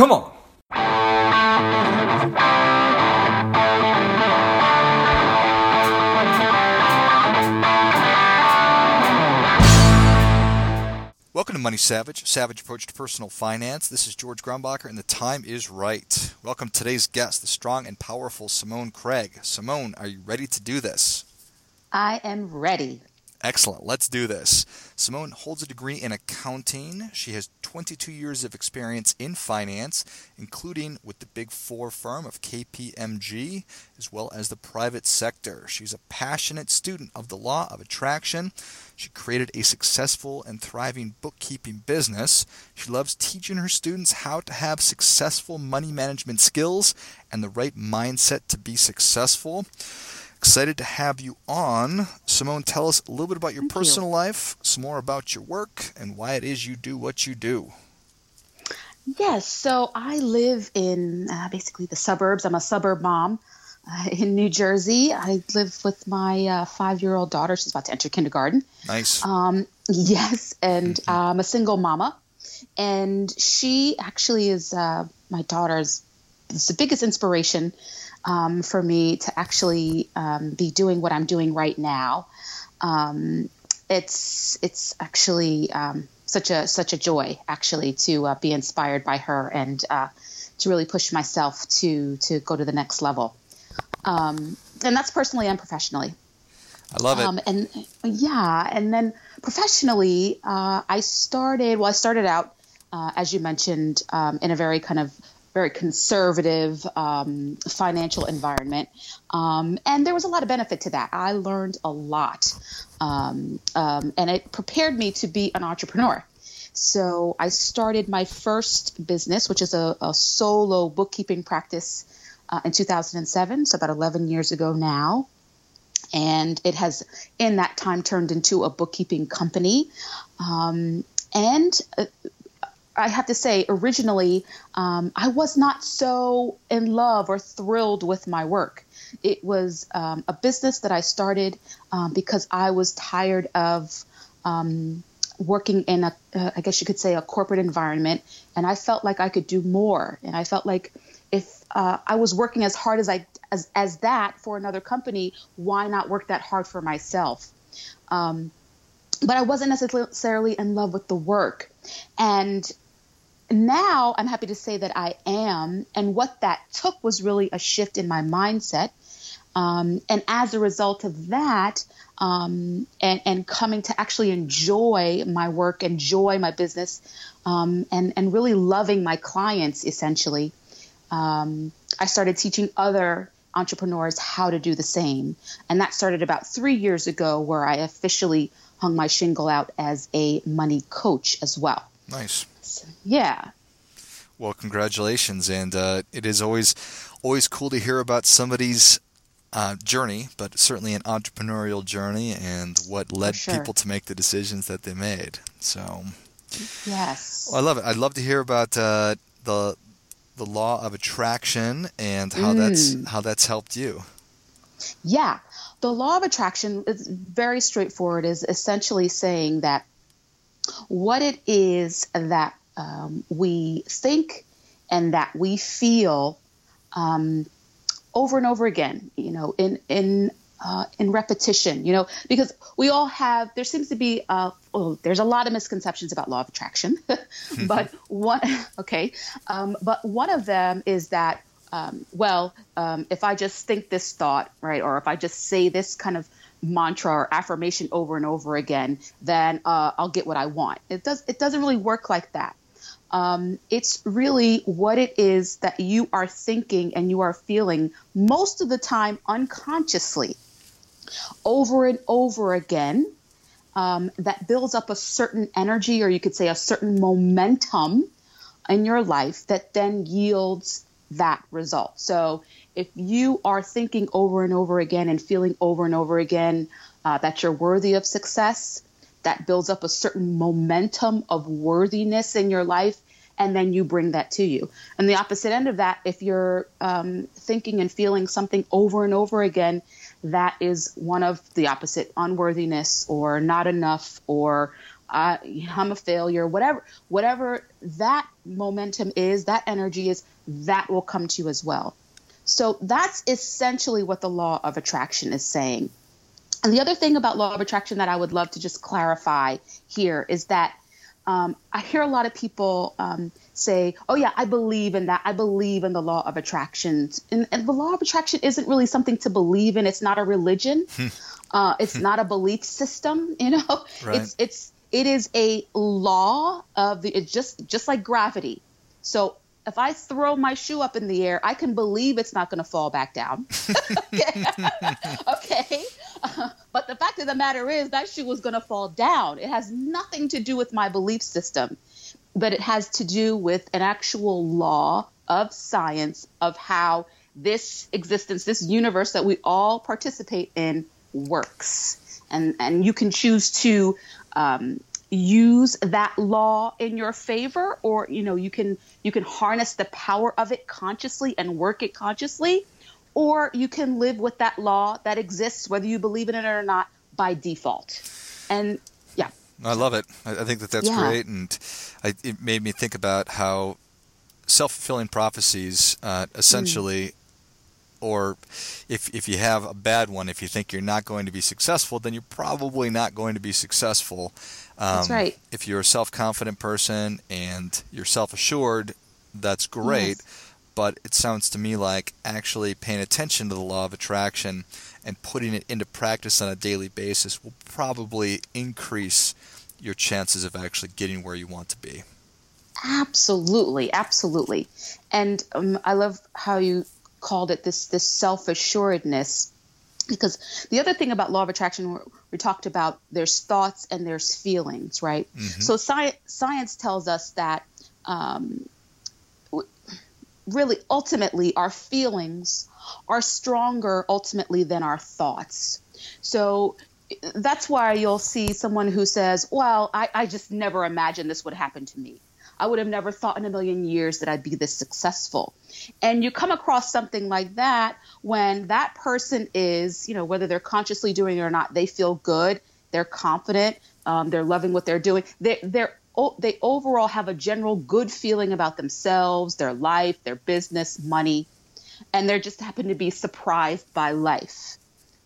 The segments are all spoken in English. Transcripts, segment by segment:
Come on. Welcome to Money Savage, Savage Approach to Personal Finance. This is George Grumbacher, and the time is right. Welcome to today's guest, the strong and powerful Simone Craig. Simone, are you ready to do this? I am ready. Excellent. Let's do this. Simone holds a degree in accounting. She has 22 years of experience in finance, including with the Big Four firm of KPMG, as well as the private sector. She's a passionate student of the law of attraction. She created a successful and thriving bookkeeping business. She loves teaching her students how to have successful money management skills and the right mindset to be successful. Excited to have you on. Simone, tell us a little bit about your Thank personal you. life, some more about your work, and why it is you do what you do. Yes, so I live in uh, basically the suburbs. I'm a suburb mom uh, in New Jersey. I live with my uh, five year old daughter. She's about to enter kindergarten. Nice. Um, yes, and I'm a single mama. And she actually is uh, my daughter's is the biggest inspiration um, for me to actually um, be doing what I'm doing right now. Um, it's it's actually um, such a such a joy actually to uh, be inspired by her and uh, to really push myself to to go to the next level. Um, and that's personally and professionally. I love it. Um, and yeah, and then professionally, uh, I started. Well, I started out, uh, as you mentioned, um, in a very kind of very conservative um, financial environment, um, and there was a lot of benefit to that. I learned a lot, um, um, and it prepared me to be an entrepreneur. So I started my first business, which is a, a solo bookkeeping practice, uh, in 2007. So about 11 years ago now and it has in that time turned into a bookkeeping company um, and uh, i have to say originally um, i was not so in love or thrilled with my work. It was um, a business that i started um, because i was tired of um, working in a uh, i guess you could say a corporate environment and i felt like i could do more. And i felt like if uh, I was working as hard as I as as that for another company, why not work that hard for myself? Um, but I wasn't necessarily in love with the work, and now I'm happy to say that I am. And what that took was really a shift in my mindset. Um, and as a result of that, um, and, and coming to actually enjoy my work, enjoy my business, um, and, and really loving my clients essentially, um, I started teaching other entrepreneurs how to do the same. And that started about three years ago, where I officially hung my shingle out as a money coach as well. nice. So, yeah. Well, congratulations, and uh, it is always always cool to hear about somebody's uh, journey, but certainly an entrepreneurial journey, and what led sure. people to make the decisions that they made. So, Yes. well, I love it. I'd love to hear about uh, the the law of attraction and how that's how that's helped you. Yeah. The law of attraction is very straightforward, is essentially saying that what it is that um, we think and that we feel um, over and over again, you know, in, in, uh, in repetition, you know, because we all have, there seems to be, uh, oh, there's a lot of misconceptions about law of attraction, but one, okay, um, but one of them is that um, well, um, if I just think this thought, right, or if I just say this kind of mantra or affirmation over and over again, then uh, I'll get what I want. It does. It doesn't really work like that. Um, it's really what it is that you are thinking and you are feeling most of the time unconsciously, over and over again. Um, that builds up a certain energy, or you could say a certain momentum in your life that then yields that result. So if you are thinking over and over again and feeling over and over again uh, that you're worthy of success, that builds up a certain momentum of worthiness in your life, and then you bring that to you. And the opposite end of that, if you're um, thinking and feeling something over and over again, that is one of the opposite unworthiness or not enough or I, I'm a failure, whatever, whatever that momentum is, that energy is, that will come to you as well. So that's essentially what the law of attraction is saying. And the other thing about law of attraction that I would love to just clarify here is that um, I hear a lot of people um, say, "Oh yeah, I believe in that. I believe in the law of attraction." And, and the law of attraction isn't really something to believe in. It's not a religion. Hmm. uh, it's not a belief system. You know, right. it's it's it is a law of the. It's just just like gravity. So if I throw my shoe up in the air, I can believe it's not going to fall back down. okay. okay? But the fact of the matter is, that shoe was going to fall down. It has nothing to do with my belief system, but it has to do with an actual law of science of how this existence, this universe that we all participate in, works. And, and you can choose to um, use that law in your favor or you know you can you can harness the power of it consciously and work it consciously or you can live with that law that exists whether you believe in it or not by default and yeah i love it i, think that that's yeah. great and I, it made me think about how self-fulfilling prophecies uh, essentially mm or if if you have a bad one, if you think you're not going to be successful, then you're probably not going to be successful. Um, that's right. If you're a self-confident person and you're self-assured, that's great. Yes. But it sounds to me like actually paying attention to the law of attraction and putting it into practice on a daily basis will probably increase your chances of actually getting where you want to be. Absolutely, absolutely. And um, I love how you called it this this self assuredness. Because the other thing about law of attraction, we talked about there's thoughts and there's feelings, right? Mm-hmm. So science science tells us that um, really ultimately our feelings are stronger ultimately than our thoughts. So that's why you'll see someone who says, Well, I, I, just never imagined this would happen to me. I would have never thought in a million years that I'd be this successful. And you come across something like that when that person is, you know, whether they're consciously doing it or not, they feel good, they're confident, um, they're loving what they're doing. They, they're they overall have a general good feeling about themselves, their life, their business, money, and they're just happen to be surprised by life,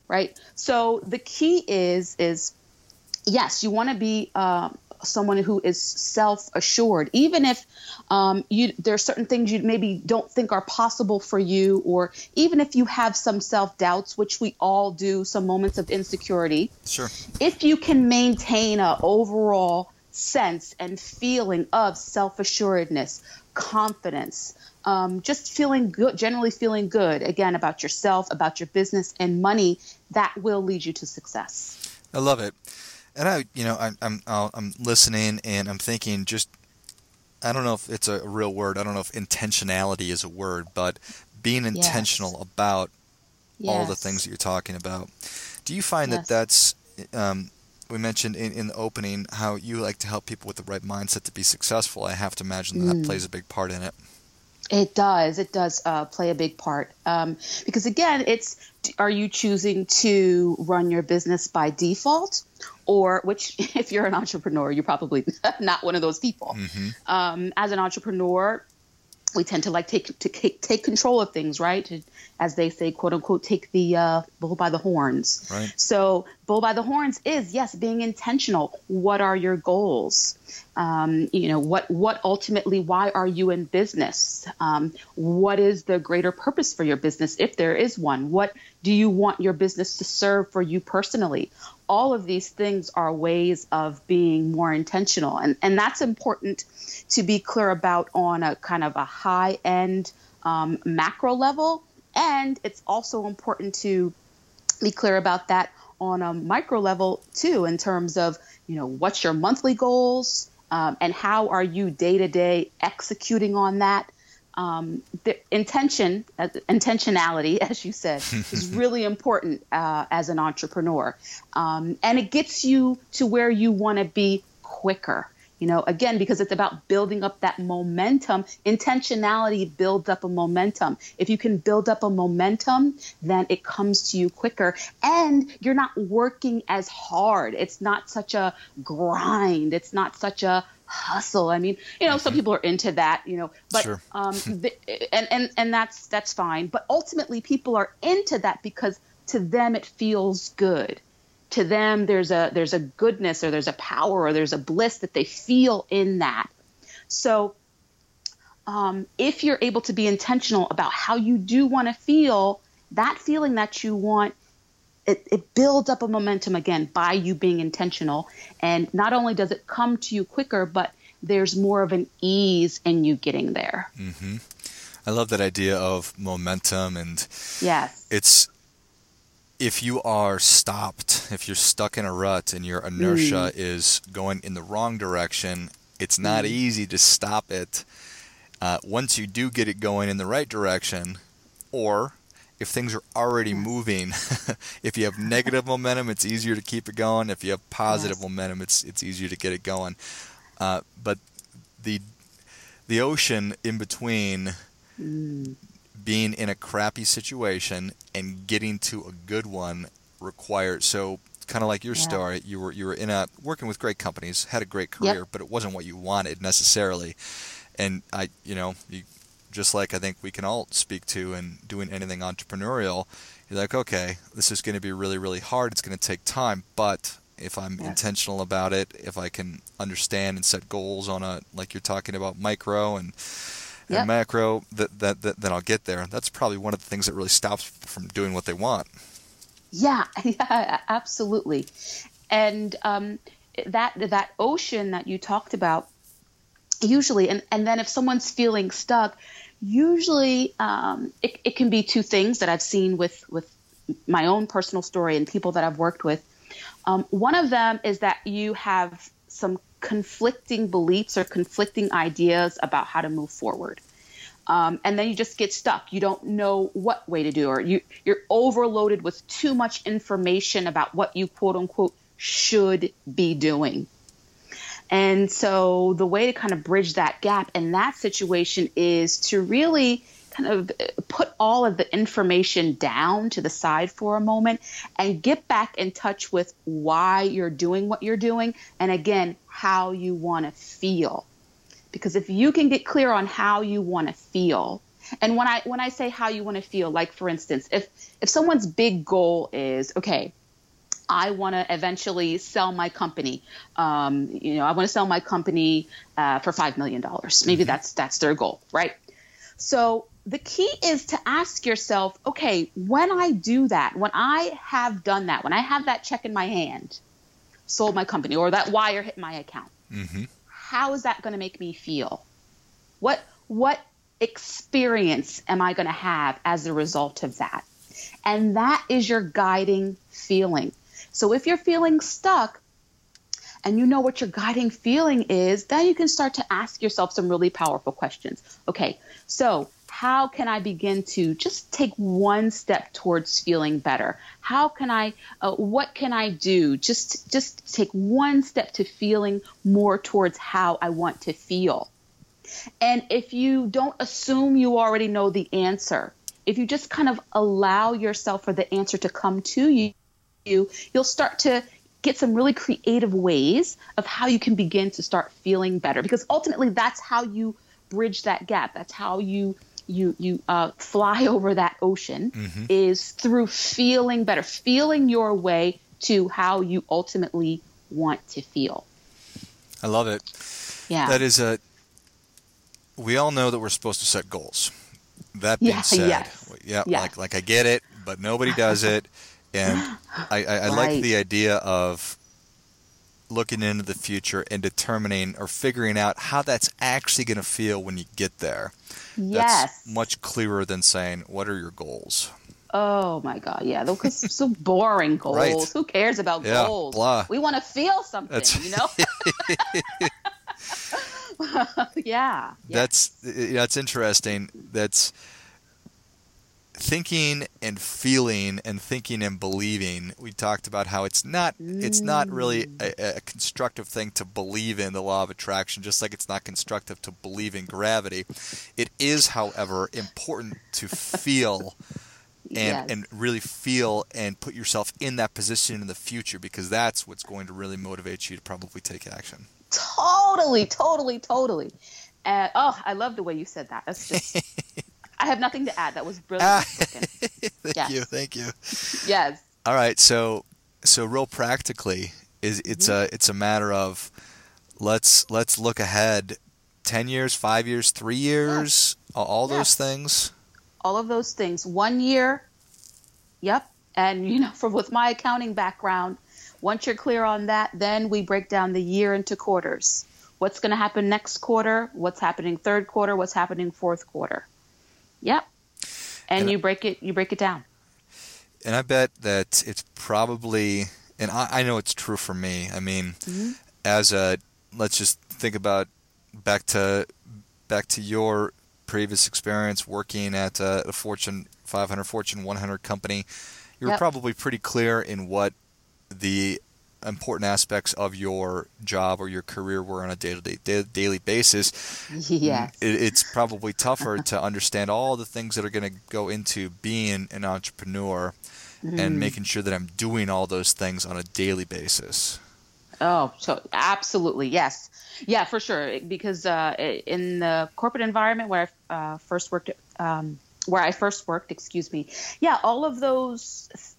right? So the key is is yes, you want to be um, someone who is self-assured even if um, you there are certain things you maybe don't think are possible for you or even if you have some self-doubts which we all do some moments of insecurity sure if you can maintain a overall sense and feeling of self-assuredness confidence um, just feeling good generally feeling good again about yourself about your business and money that will lead you to success i love it and I, you know, I'm I'm I'm listening and I'm thinking just I don't know if it's a real word. I don't know if intentionality is a word, but being intentional yes. about yes. all the things that you're talking about. Do you find yes. that that's um, we mentioned in, in the opening how you like to help people with the right mindset to be successful. I have to imagine that, mm. that plays a big part in it. It does. It does uh, play a big part um, because again, it's are you choosing to run your business by default, or which if you're an entrepreneur, you're probably not one of those people. Mm-hmm. Um, as an entrepreneur, we tend to like take to take control of things, right? To, as they say, quote unquote, take the uh, bull by the horns. Right. So, bull by the horns is yes, being intentional. What are your goals? Um, you know, what what ultimately, why are you in business? Um, what is the greater purpose for your business, if there is one? What do you want your business to serve for you personally? All of these things are ways of being more intentional, and and that's important to be clear about on a kind of a high end um, macro level and it's also important to be clear about that on a micro level too, in terms of, you know, what's your monthly goals um, and how are you day to day executing on that. Um, the intention, uh, intentionality, as you said, is really important uh, as an entrepreneur, um, and it gets you to where you want to be quicker. You know, again, because it's about building up that momentum. Intentionality builds up a momentum. If you can build up a momentum, then it comes to you quicker and you're not working as hard. It's not such a grind. It's not such a hustle. I mean, you know, some mm-hmm. people are into that, you know, but sure. um, the, and and and that's that's fine. But ultimately, people are into that because to them it feels good to them there's a there's a goodness or there's a power or there's a bliss that they feel in that. So um, if you're able to be intentional about how you do want to feel that feeling that you want it, it, builds up a momentum again by you being intentional. And not only does it come to you quicker but there's more of an ease in you getting there. Mm-hmm. i love that idea of momentum and yes. it's if you are stopped, if you're stuck in a rut and your inertia mm. is going in the wrong direction, it's not mm. easy to stop it. Uh, once you do get it going in the right direction, or if things are already moving, if you have negative momentum, it's easier to keep it going. If you have positive yes. momentum, it's it's easier to get it going. Uh, but the the ocean in between mm being in a crappy situation and getting to a good one required so kind of like your yeah. story you were you were in a working with great companies had a great career yep. but it wasn't what you wanted necessarily and i you know you just like i think we can all speak to and doing anything entrepreneurial you're like okay this is going to be really really hard it's going to take time but if i'm yes. intentional about it if i can understand and set goals on a like you're talking about micro and yep. macro, that, that, that, then I'll get there. That's probably one of the things that really stops from doing what they want. Yeah, yeah, absolutely. And um, that that ocean that you talked about, usually, and, and then if someone's feeling stuck, usually um, it, it can be two things that I've seen with with my own personal story and people that I've worked with. Um, one of them is that you have some conflicting beliefs or conflicting ideas about how to move forward. Um, and then you just get stuck. You don't know what way to do, or you, you're overloaded with too much information about what you quote unquote should be doing. And so the way to kind of bridge that gap in that situation is to really kind of put all of the information down to the side for a moment and get back in touch with why you're doing what you're doing. And again, how you want to feel. Because if you can get clear on how you want to feel, and when I when I say how you want to feel, like for instance, if if someone's big goal is okay, I want to eventually sell my company. Um, you know, I want to sell my company uh, for five million dollars. Maybe mm-hmm. that's that's their goal, right? So the key is to ask yourself, okay, when I do that, when I have done that, when I have that check in my hand, sold my company, or that wire hit my account, mm-hmm. how is that going to make me feel? What what experience am I going to have as a result of that? And that is your guiding feeling. So if you're feeling stuck, and you know what your guiding feeling is, then you can start to ask yourself some really powerful questions. Okay, so how can I begin to just take one step towards feeling better? How can I, uh, what can I do? Just, just take one step to feeling more towards how I want to feel. And if you don't assume you already know the answer, if you just kind of allow yourself for the answer to come to you, you you'll start to get some really creative ways of how you can begin to start feeling better because ultimately that's how you bridge that gap. That's how you you you uh, fly over that ocean mm-hmm. is through feeling better, feeling your way to how you ultimately want to feel. I love it. Yeah, that is a. We all know that we're supposed to set goals. That being yeah, said, yes. yeah, yeah, like like I get it, but nobody does it, and I, I, I right. like the idea of looking into the future and determining or figuring out how that's actually going to feel when you get there. Yes. That's much clearer than saying, What are your goals? Oh my God, yeah, those so boring goals. Right. Who cares about yeah, goals? Blah. We want to feel something, that's... you know. yeah, That's that's interesting. That's thinking and feeling and thinking and believing. We talked about how it's not it's not really a, a, constructive thing to believe in the law of attraction just like it's not constructive to believe in gravity. It is however important to feel and yes. and really feel and put yourself in that position in the future because that's what's going to really motivate you to probably take action. Totally totally totally. Uh, oh i love the way you said that. That's just I have nothing to add. That was brilliant. thank yes. you, thank you. Yes. All right, so so real practically, is it's mm-hmm. a it's a matter of let's let's look ahead, ten years, five years, three years, yes. all those things. All of those things. One year. Yep. And you know, for with my accounting background, once you're clear on that, then we break down the year into quarters. What's going to happen next quarter? What's happening third quarter? What's happening fourth quarter? Yep. And, and you break it you break it down. And I bet that it's probably and I, I know it's true for me. I mean, mm-hmm. as a let's just think about back to back to your previous experience working at a, a Fortune 500, Fortune 100 company. You were yep. probably pretty clear in what the important aspects of your job or your career were on a day-to-day daily basis, yeah, it, it's probably tougher to understand all the things that are going to go into being an entrepreneur mm. and making sure that I'm doing all those things on a daily basis. Oh, so absolutely yes, yeah, for sure. Because uh, in the corporate environment where I uh, first worked, um, where I first worked, excuse me, yeah, all of those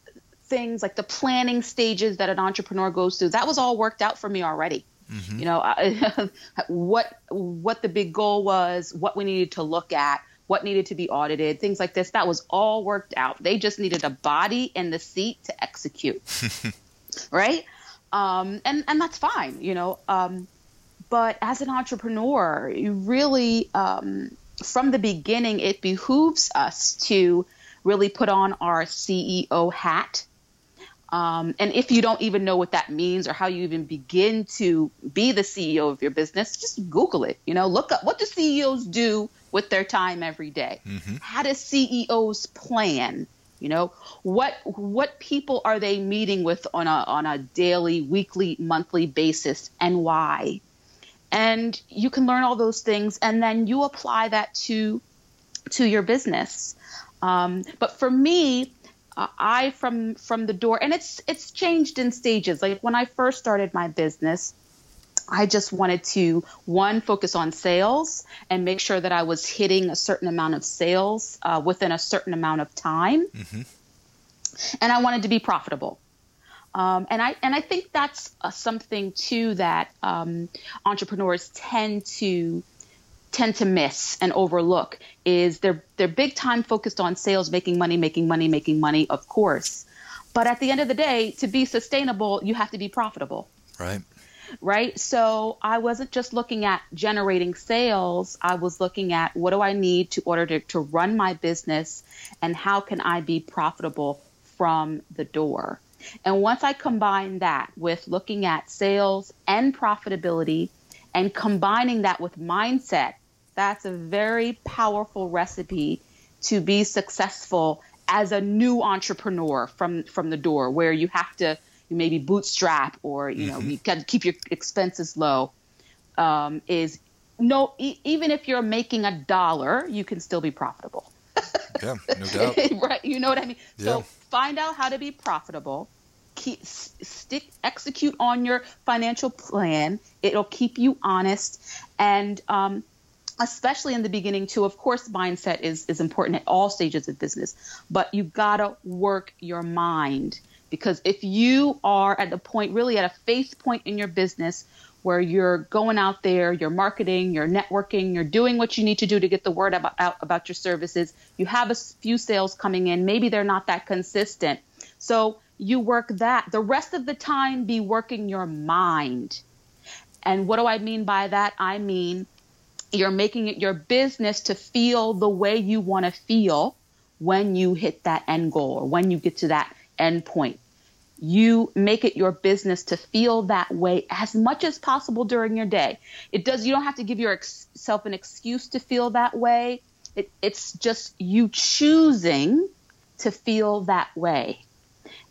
things like the planning stages that an entrepreneur goes through that was all worked out for me already. Mm-hmm. you know I, what what the big goal was what we needed to look at what needed to be audited things like this that was all worked out. They just needed a body in the seat to execute. Right? Um, and and that's fine you know um, but as an entrepreneur you really um, from the beginning it behooves us to really put on our ceo hat um, and if you don't even know what that means or how you even begin to be the CEO of your business, just Google it. You know, look up what do CEOs do with their time every day? Mm-hmm. How do CEOs plan? You know, what what people are they meeting with on a on a daily, weekly, monthly basis, and why? And you can learn all those things, and then you apply that to to your business. Um, but for me, uh, I from from the door, and it's it's changed in stages. Like when I first started my business, I just wanted to one focus on sales and make sure that I was hitting a certain amount of sales uh, within a certain amount of time, mm-hmm. and I wanted to be profitable. Um, and I and I think that's uh, something too that um, entrepreneurs tend to tend to miss and overlook is they're they're big time focused on sales, making money, making money, making money, of course. But at the end of the day, to be sustainable, you have to be profitable. Right. Right. So I wasn't just looking at generating sales. I was looking at what do I need to order to, to run my business and how can I be profitable from the door. And once I combine that with looking at sales and profitability and combining that with mindset that's a very powerful recipe to be successful as a new entrepreneur from from the door where you have to you maybe bootstrap or you know mm-hmm. you to keep your expenses low. Um, is no e- even if you're making a dollar you can still be profitable. Yeah no doubt. Right you know what i mean? Yeah. so find out how to be profitable. Keep stick execute on your financial plan. It'll keep you honest. And um, especially in the beginning too. Of course mindset is is important at all stages of business but you gotta work your mind because if you are at the point really at a faith point in your business where you're going out there you're marketing you're networking you're doing what you need to do to get the word about, out about your services you have a few sales coming in maybe they're not that consistent. So you work that. The rest of the time be working your mind. And what do i mean by that? I mean you're making it your business to feel the way you want to feel when you hit that end goal or when you get to that end point. You make it your business to feel that way as much as possible during your day. It does, you don't have to give yourself an excuse to feel that way. It, it's just you choosing to feel that way.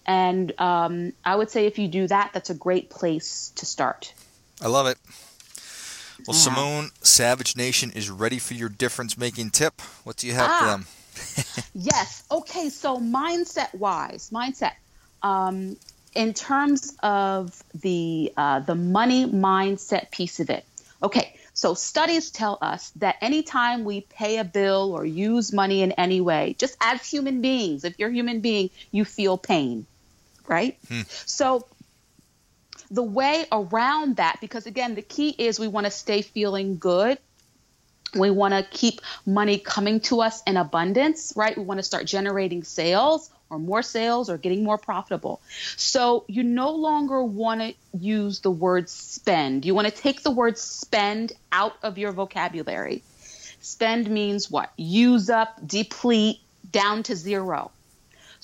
And um, I would say if you do that, that's a great place to start. I love it. Well, yeah. Simone, Savage Nation is ready for your difference making tip. What do you have ah, for them? yes. Okay. So, mindset wise, mindset. Um, in terms of the uh, the money mindset piece of it. Okay, so studies tell us that anytime we pay a bill or use money in any way, just as human beings, if you're a human being, you feel pain, right? Hmm. So the way around that, because again, the key is we want to stay feeling good. We want to keep money coming to us in abundance, right? We want to start generating sales or more sales or getting more profitable. So you no longer want to use the word spend. You want to take the word spend out of your vocabulary. Spend means what? Use up, deplete, down to zero.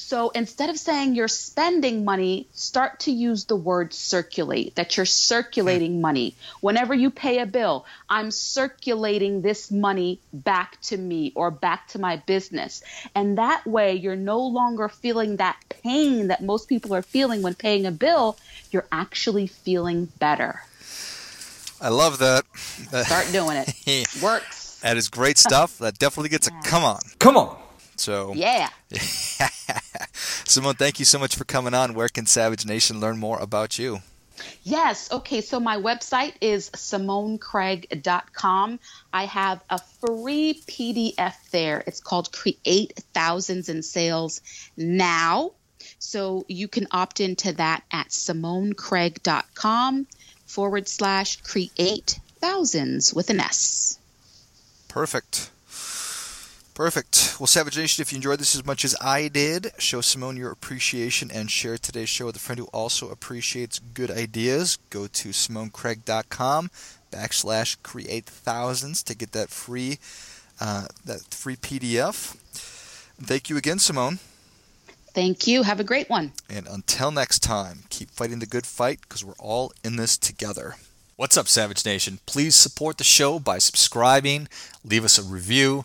So instead of saying you're spending money, start to use the word circulate, that you're circulating mm. money. Whenever you pay a bill, I'm circulating this money back to me or back to my business. And that way, you're no longer feeling that pain that most people are feeling when paying a bill. You're actually feeling better. I love that. Start doing it. Works. That is great stuff. That definitely gets a come on. Come on. So yeah. Simone, thank you so much for coming on. Where can Savage Nation learn more about you? Yes. Okay. So my website is simonecraig.com. I have a free PDF there. It's called Create Thousands in Sales Now. So you can opt into that at simonecraig.com forward slash create thousands with an S. Perfect. Perfect. Well, Savage Nation, if you enjoyed this as much as I did, show Simone your appreciation and share today's show with a friend who also appreciates good ideas. Go to simonecraig.com backslash create thousands to get that free uh, that free PDF. Thank you again, Simone. Thank you. Have a great one. And until next time, keep fighting the good fight because we're all in this together. What's up, Savage Nation? Please support the show by subscribing, leave us a review